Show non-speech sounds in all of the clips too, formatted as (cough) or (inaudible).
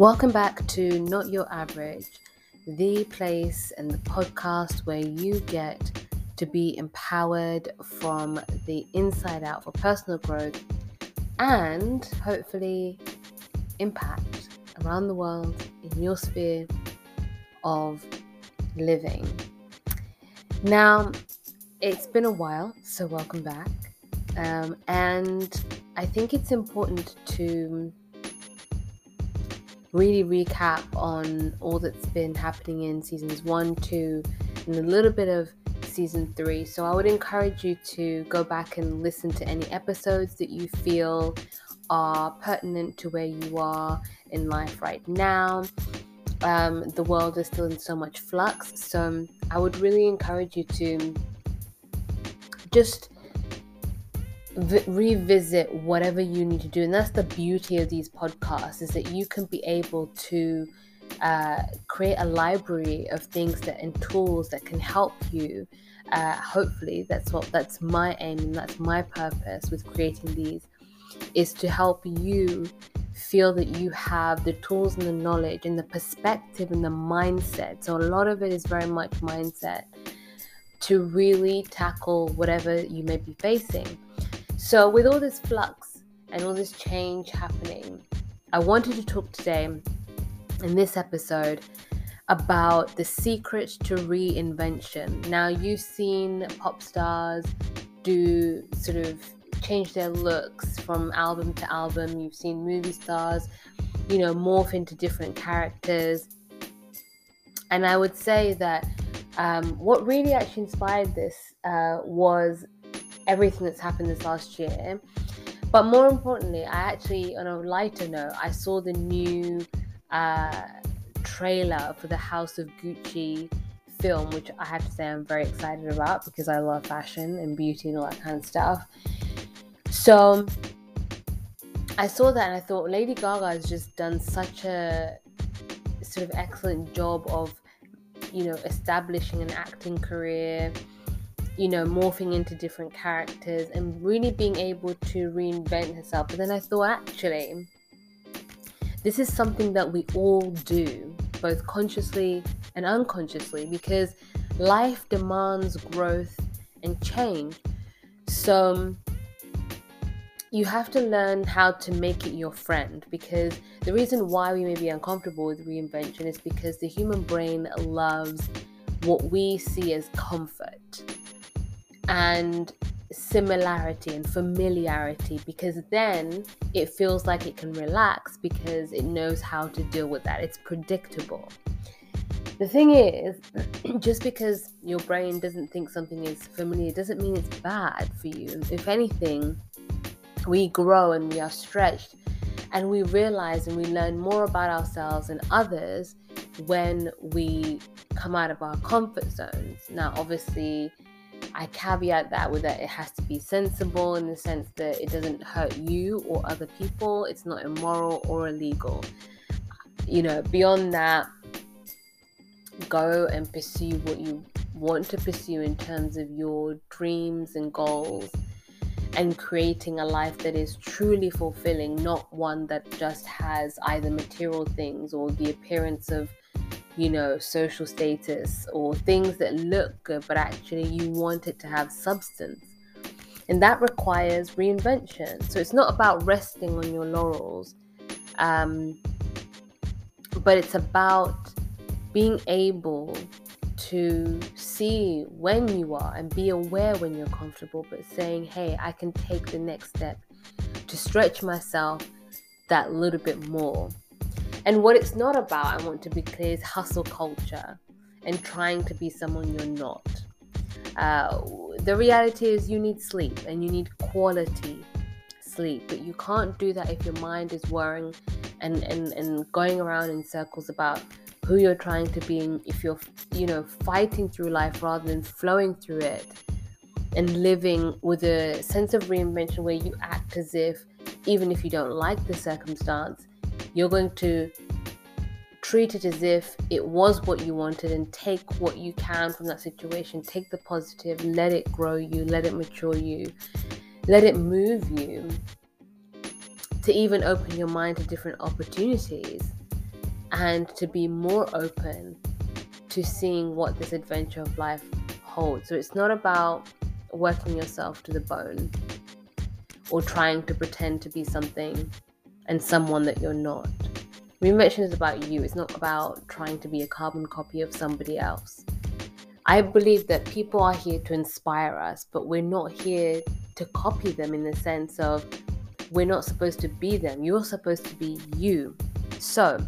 Welcome back to Not Your Average, the place and the podcast where you get to be empowered from the inside out for personal growth and hopefully impact around the world in your sphere of living. Now, it's been a while, so welcome back. Um, and I think it's important to really recap on all that's been happening in seasons one, two, and a little bit of season three. So I would encourage you to go back and listen to any episodes that you feel are pertinent to where you are in life right now. Um, the world is still in so much flux. So I would really encourage you to just v- revisit whatever you need to do. And that's the beauty of these podcasts is that you can be able to uh, create a library of things that and tools that can help you uh, hopefully that's what that's my aim and that's my purpose with creating these is to help you feel that you have the tools and the knowledge and the perspective and the mindset. So a lot of it is very much mindset to really tackle whatever you may be facing so, with all this flux and all this change happening, I wanted to talk today in this episode about the secret to reinvention. Now, you've seen pop stars do sort of change their looks from album to album, you've seen movie stars, you know, morph into different characters. And I would say that um, what really actually inspired this uh, was everything that's happened this last year. But more importantly, I actually, on a lighter note, I saw the new uh, trailer for the House of Gucci film, which I have to say I'm very excited about because I love fashion and beauty and all that kind of stuff. So I saw that and I thought Lady Gaga has just done such a sort of excellent job of, you know, establishing an acting career you know, morphing into different characters and really being able to reinvent herself. But then I thought, actually, this is something that we all do, both consciously and unconsciously, because life demands growth and change. So you have to learn how to make it your friend because the reason why we may be uncomfortable with reinvention is because the human brain loves what we see as comfort and similarity and familiarity because then it feels like it can relax because it knows how to deal with that. It's predictable. The thing is, (clears throat) just because your brain doesn't think something is familiar doesn't mean it's bad for you. If anything, we grow and we are stretched and we realize and we learn more about ourselves and others when we come out of our comfort zones. Now, obviously, I caveat that with that it has to be sensible in the sense that it doesn't hurt you or other people, it's not immoral or illegal. You know, beyond that, go and pursue what you want to pursue in terms of your dreams and goals and creating a life that is truly fulfilling, not one that just has either material things or the appearance of you know, social status or things that look good, but actually you want it to have substance. And that requires reinvention. So it's not about resting on your laurels, um, but it's about being able to see when you are and be aware when you're comfortable, but saying, hey, I can take the next step to stretch myself that little bit more. And what it's not about, I want to be clear, is hustle culture and trying to be someone you're not. Uh, the reality is, you need sleep and you need quality sleep, but you can't do that if your mind is worrying and, and, and going around in circles about who you're trying to be and if you're you know fighting through life rather than flowing through it and living with a sense of reinvention where you act as if even if you don't like the circumstance you're going to treat it as if it was what you wanted and take what you can from that situation. Take the positive, let it grow you, let it mature you, let it move you to even open your mind to different opportunities. and to be more open to seeing what this adventure of life holds. So it's not about working yourself to the bone or trying to pretend to be something and someone that you're not. Reinvention is about you, it's not about trying to be a carbon copy of somebody else. I believe that people are here to inspire us, but we're not here to copy them in the sense of we're not supposed to be them. You're supposed to be you. So,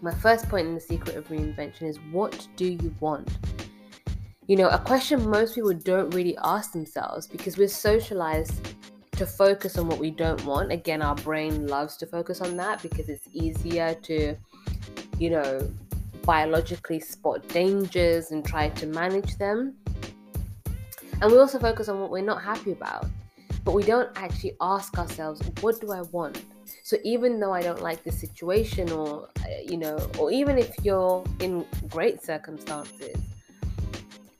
my first point in the secret of reinvention is what do you want? You know, a question most people don't really ask themselves because we're socialized to focus on what we don't want. Again, our brain loves to focus on that because it's easier to, you know, biologically spot dangers and try to manage them. And we also focus on what we're not happy about. But we don't actually ask ourselves, what do I want? So even though I don't like the situation, or, uh, you know, or even if you're in great circumstances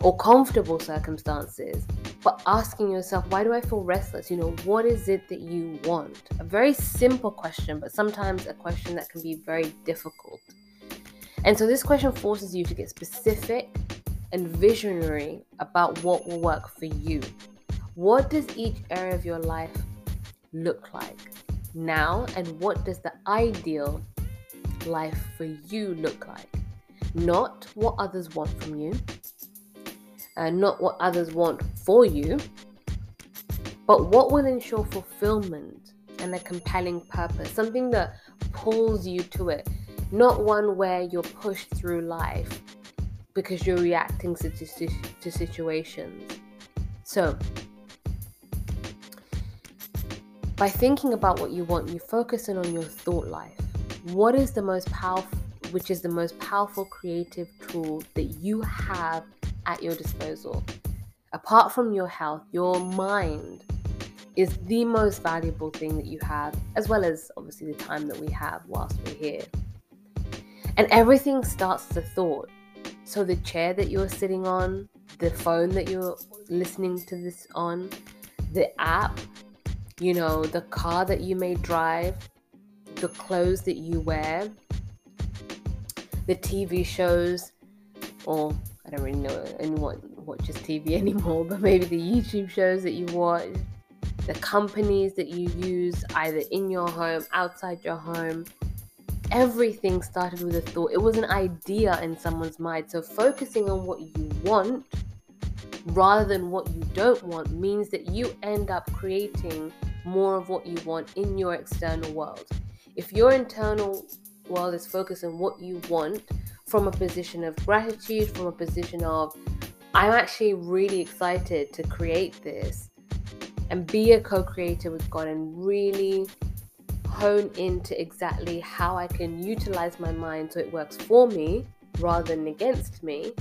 or comfortable circumstances, but asking yourself, why do I feel restless? You know, what is it that you want? A very simple question, but sometimes a question that can be very difficult. And so this question forces you to get specific and visionary about what will work for you. What does each area of your life look like now, and what does the ideal life for you look like? Not what others want from you, and not what others want for you, but what will ensure fulfillment and a compelling purpose, something that pulls you to it, not one where you're pushed through life because you're reacting to, to, to situations. So, by thinking about what you want, you focus in on your thought life. What is the most powerful, which is the most powerful creative tool that you have at your disposal. Apart from your health, your mind is the most valuable thing that you have, as well as obviously the time that we have whilst we're here. And everything starts with a thought. So the chair that you're sitting on, the phone that you're listening to this on, the app, you know, the car that you may drive, the clothes that you wear, the TV shows, or don't really know anyone watches TV anymore, but maybe the YouTube shows that you watch, the companies that you use either in your home, outside your home. Everything started with a thought. It was an idea in someone's mind. So focusing on what you want rather than what you don't want means that you end up creating more of what you want in your external world. If your internal world is focused on what you want, from a position of gratitude, from a position of, I'm actually really excited to create this and be a co creator with God and really hone into exactly how I can utilize my mind so it works for me rather than against me,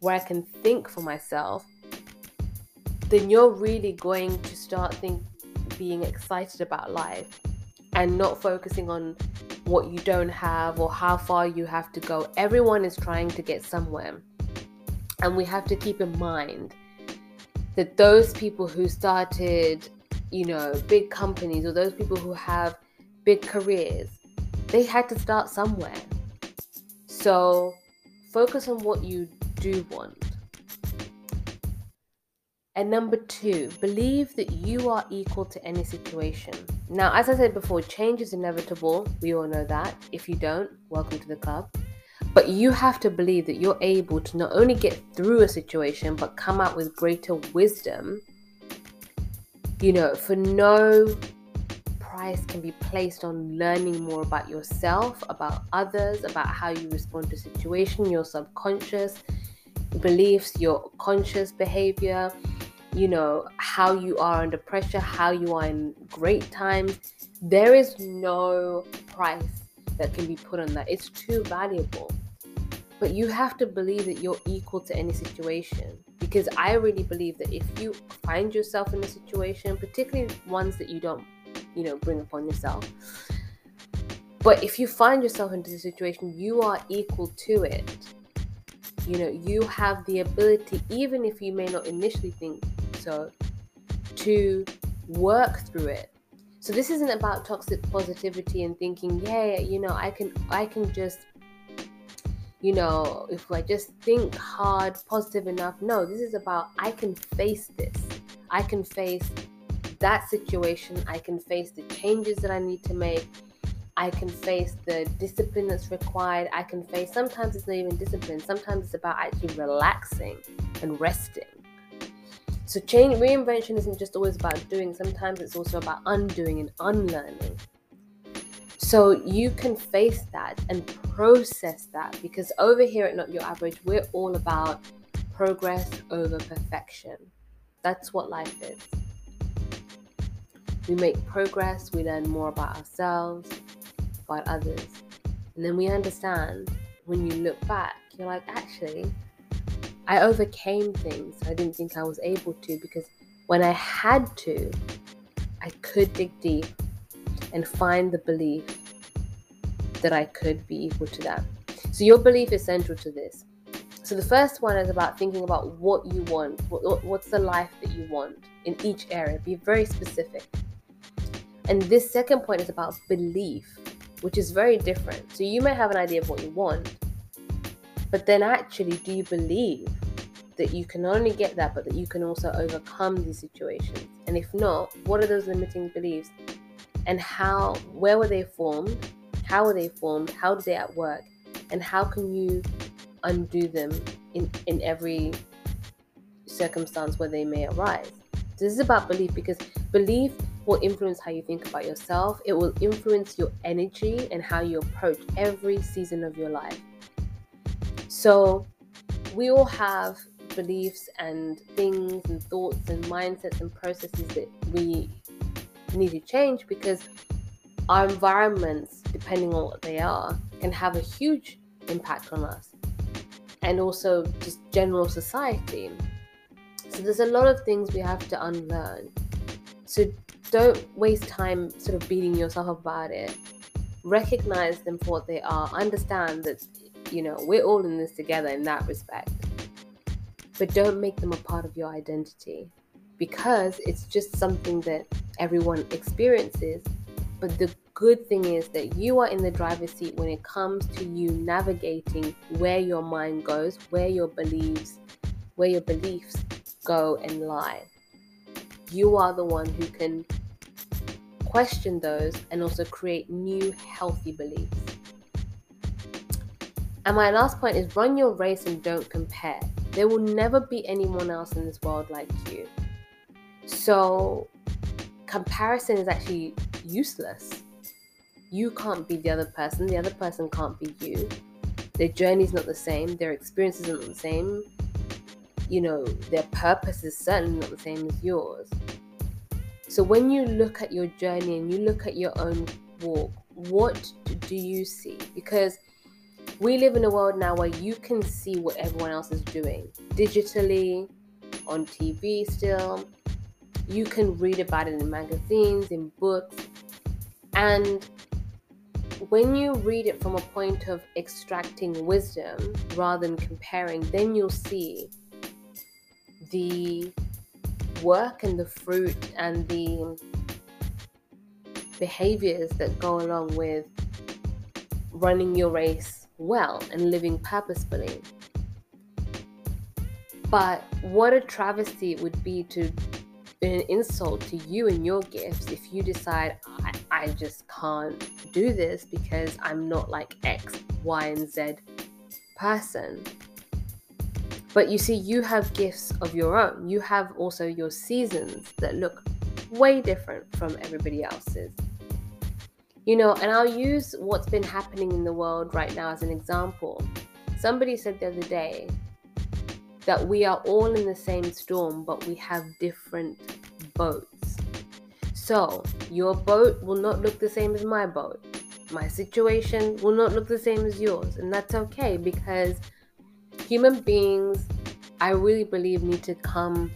where I can think for myself, then you're really going to start think, being excited about life and not focusing on what you don't have or how far you have to go. Everyone is trying to get somewhere. And we have to keep in mind that those people who started, you know, big companies or those people who have big careers, they had to start somewhere. So focus on what you do want. And number two, believe that you are equal to any situation. Now, as I said before, change is inevitable. We all know that. If you don't, welcome to the club. But you have to believe that you're able to not only get through a situation, but come out with greater wisdom. You know, for no price can be placed on learning more about yourself, about others, about how you respond to situation, your subconscious beliefs, your conscious behavior you know, how you are under pressure, how you are in great times. There is no price that can be put on that. It's too valuable. But you have to believe that you're equal to any situation. Because I really believe that if you find yourself in a situation, particularly ones that you don't, you know, bring upon yourself, but if you find yourself into the situation, you are equal to it. You know, you have the ability, even if you may not initially think so, to work through it. So this isn't about toxic positivity and thinking, yeah, you know, I can I can just you know, if I just think hard, positive enough. No, this is about I can face this. I can face that situation. I can face the changes that I need to make. I can face the discipline that's required. I can face sometimes it's not even discipline. Sometimes it's about actually relaxing and resting. So change reinvention isn't just always about doing, sometimes it's also about undoing and unlearning. So you can face that and process that because over here at Not Your Average, we're all about progress over perfection. That's what life is. We make progress, we learn more about ourselves, about others. And then we understand when you look back, you're like, actually, I overcame things I didn't think I was able to because when I had to, I could dig deep and find the belief that I could be equal to that. So your belief is central to this. So the first one is about thinking about what you want. What, what's the life that you want in each area? Be very specific. And this second point is about belief, which is very different. So you may have an idea of what you want, but then actually, do you believe that you can not only get that, but that you can also overcome these situations? And if not, what are those limiting beliefs? And how, where were they formed? How were they formed? How do they at work? And how can you undo them in, in every circumstance where they may arise? This is about belief because belief will influence how you think about yourself. It will influence your energy and how you approach every season of your life. So, we all have beliefs and things and thoughts and mindsets and processes that we need to change because our environments, depending on what they are, can have a huge impact on us and also just general society. So there's a lot of things we have to unlearn. So don't waste time sort of beating yourself up about it. Recognize them for what they are. Understand that, you know, we're all in this together in that respect. But don't make them a part of your identity because it's just something that everyone experiences but the good thing is that you are in the driver's seat when it comes to you navigating where your mind goes, where your beliefs, where your beliefs go and lie. You are the one who can question those and also create new healthy beliefs. And my last point is run your race and don't compare. There will never be anyone else in this world like you. So, comparison is actually useless. You can't be the other person, the other person can't be you. Their journey is not the same, their experience isn't the same. You know, their purpose is certainly not the same as yours. So when you look at your journey and you look at your own walk, what do you see? Because we live in a world now where you can see what everyone else is doing digitally, on TV still. You can read about it in magazines, in books, and when you read it from a point of extracting wisdom rather than comparing, then you'll see the work and the fruit and the behaviors that go along with running your race well and living purposefully. But what a travesty it would be to an insult to you and your gifts if you decide I, I just can't do this because I'm not like X, Y, and Z person. But you see, you have gifts of your own. You have also your seasons that look way different from everybody else's. You know, and I'll use what's been happening in the world right now as an example. Somebody said the other day that we are all in the same storm, but we have different boats. So, your boat will not look the same as my boat. My situation will not look the same as yours, and that's okay because human beings, I really believe, need to come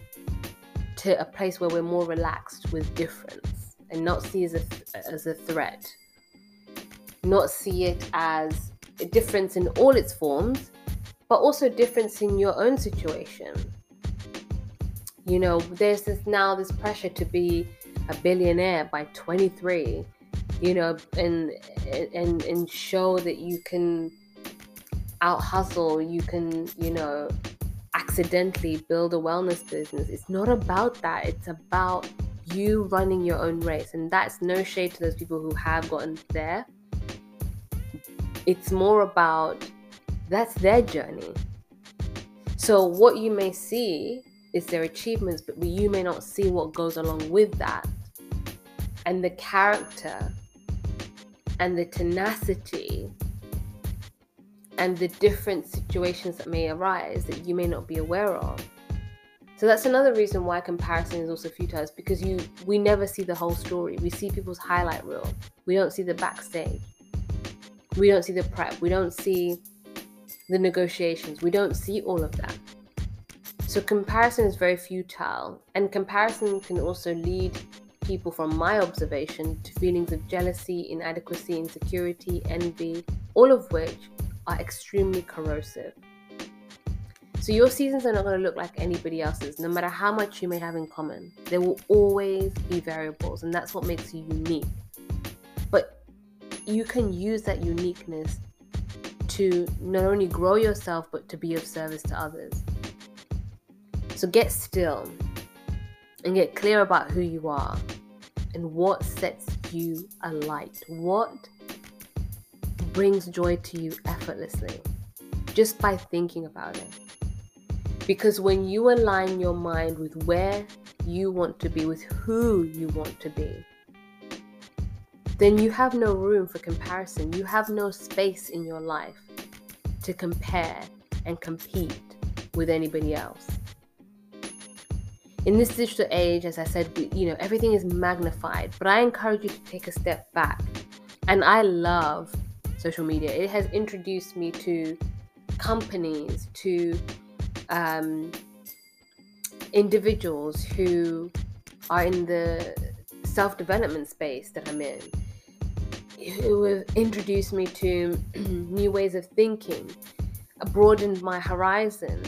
to a place where we're more relaxed with difference and not see as a, as a threat, not see it as a difference in all its forms, but also difference in your own situation. You know, there's this now this pressure to be a billionaire by 23 you know and and and show that you can out hustle you can you know accidentally build a wellness business. It's not about that. It's about you running your own race. And that's no shade to those people who have gotten there. It's more about that's their journey. So what you may see is their achievements but you may not see what goes along with that. And the character and the tenacity and the different situations that may arise that you may not be aware of. So that's another reason why comparison is also futile, is because you we never see the whole story. We see people's highlight reel. We don't see the backstage. We don't see the prep. We don't see the negotiations. We don't see all of that. So comparison is very futile, and comparison can also lead people from my observation to feelings of jealousy, inadequacy, insecurity, envy, all of which are extremely corrosive. So your seasons are not going to look like anybody else's, no matter how much you may have in common. There will always be variables, and that's what makes you unique. But you can use that uniqueness to not only grow yourself, but to be of service to others. So get still and get clear about who you are and what sets you alight. What brings joy to you effortlessly just by thinking about it. Because when you align your mind with where you want to be, with who you want to be, then you have no room for comparison. You have no space in your life to compare and compete with anybody else. In this digital age, as I said, you know, everything is magnified, but I encourage you to take a step back. And I love social media. It has introduced me to companies, to um, individuals who are in the self development space that I'm in, who have introduced me to (clears throat) new ways of thinking, broadened my horizon,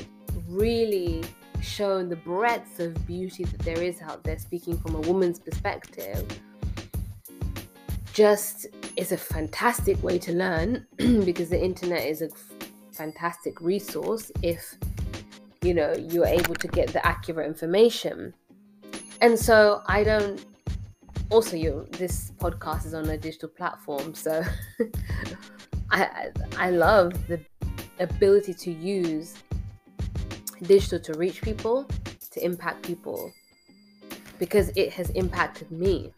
really shown the breadth of beauty that there is out there, speaking from a woman's perspective just is a fantastic way to learn (clears throat) because the internet is a fantastic resource if you know you're able to get the accurate information. And so i don't also you this podcast is on a digital platform so (laughs) i i love the ability to use digital to reach people to impact people because it has impacted me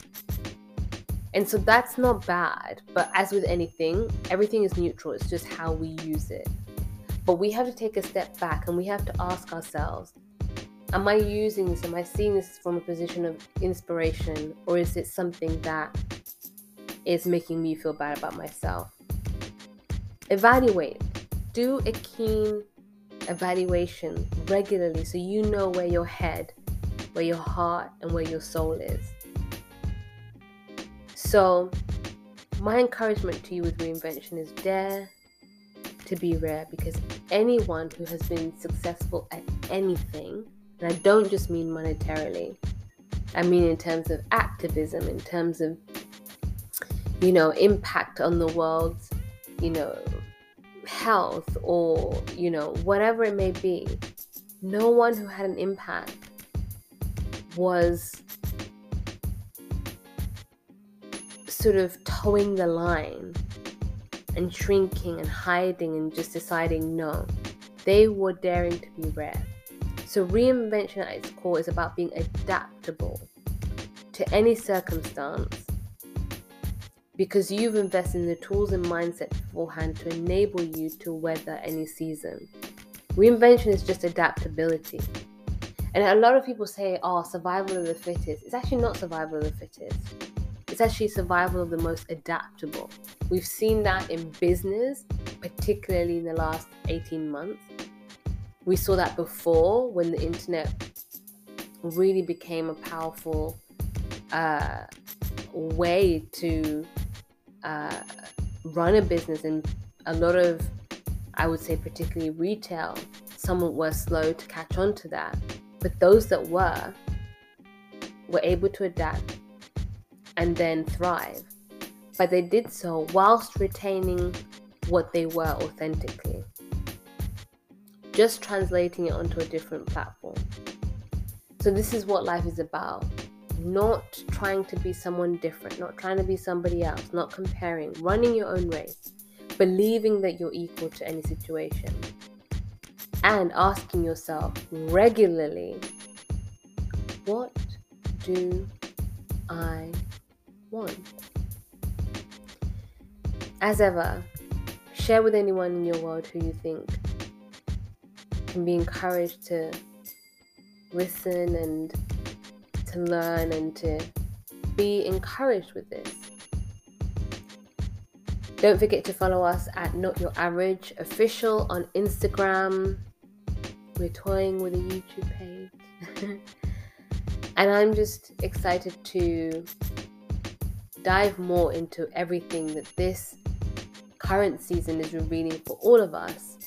and so that's not bad. But as with anything, everything is neutral. It's just how we use it. But we have to take a step back and we have to ask ourselves Am I using this? Am I seeing this from a position of inspiration? Or is it something that is making me feel bad about myself? Evaluate. Do a keen evaluation regularly so you know where your head, where your heart, and where your soul is. So, my encouragement to you with reinvention is dare to be rare because anyone who has been successful at anything, and I don't just mean monetarily, I mean in terms of activism, in terms of, you know, impact on the world's, you know, health or, you know, whatever it may be, no one who had an impact was sort of towing the line and shrinking and hiding and just deciding no. They were daring to be rare. So, reinvention at its core is about being adaptable to any circumstance because you've invested in the tools and mindset beforehand to enable you to weather any season. Reinvention is just adaptability. And a lot of people say, oh, survival of the fittest. It's actually not survival of the fittest it's actually survival of the most adaptable. We've seen that in business, particularly in the last 18 months. We saw that before when the internet really became a powerful uh, way to uh, run a business, and a lot of, I would say, particularly retail, some were slow to catch on to that. But those that were, were able to adapt and then thrive. But they did so whilst retaining what they were authentically. Just translating it onto a different platform. So, this is what life is about. Not trying to be someone different, not trying to be somebody else, not comparing, running your own race, believing that you're equal to any situation, and asking yourself regularly, what do I want? As ever, share with anyone in your world who you think can be encouraged to listen and to learn and to be encouraged with this. Don't forget to follow us at Not Your Average Official on Instagram. We're toying with a YouTube page. (laughs) and I'm just excited to dive more into everything that this current season is revealing for all of us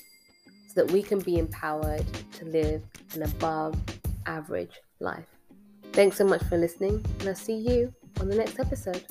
so that we can be empowered to live an above average life. Thanks so much for listening, and I'll see you on the next episode.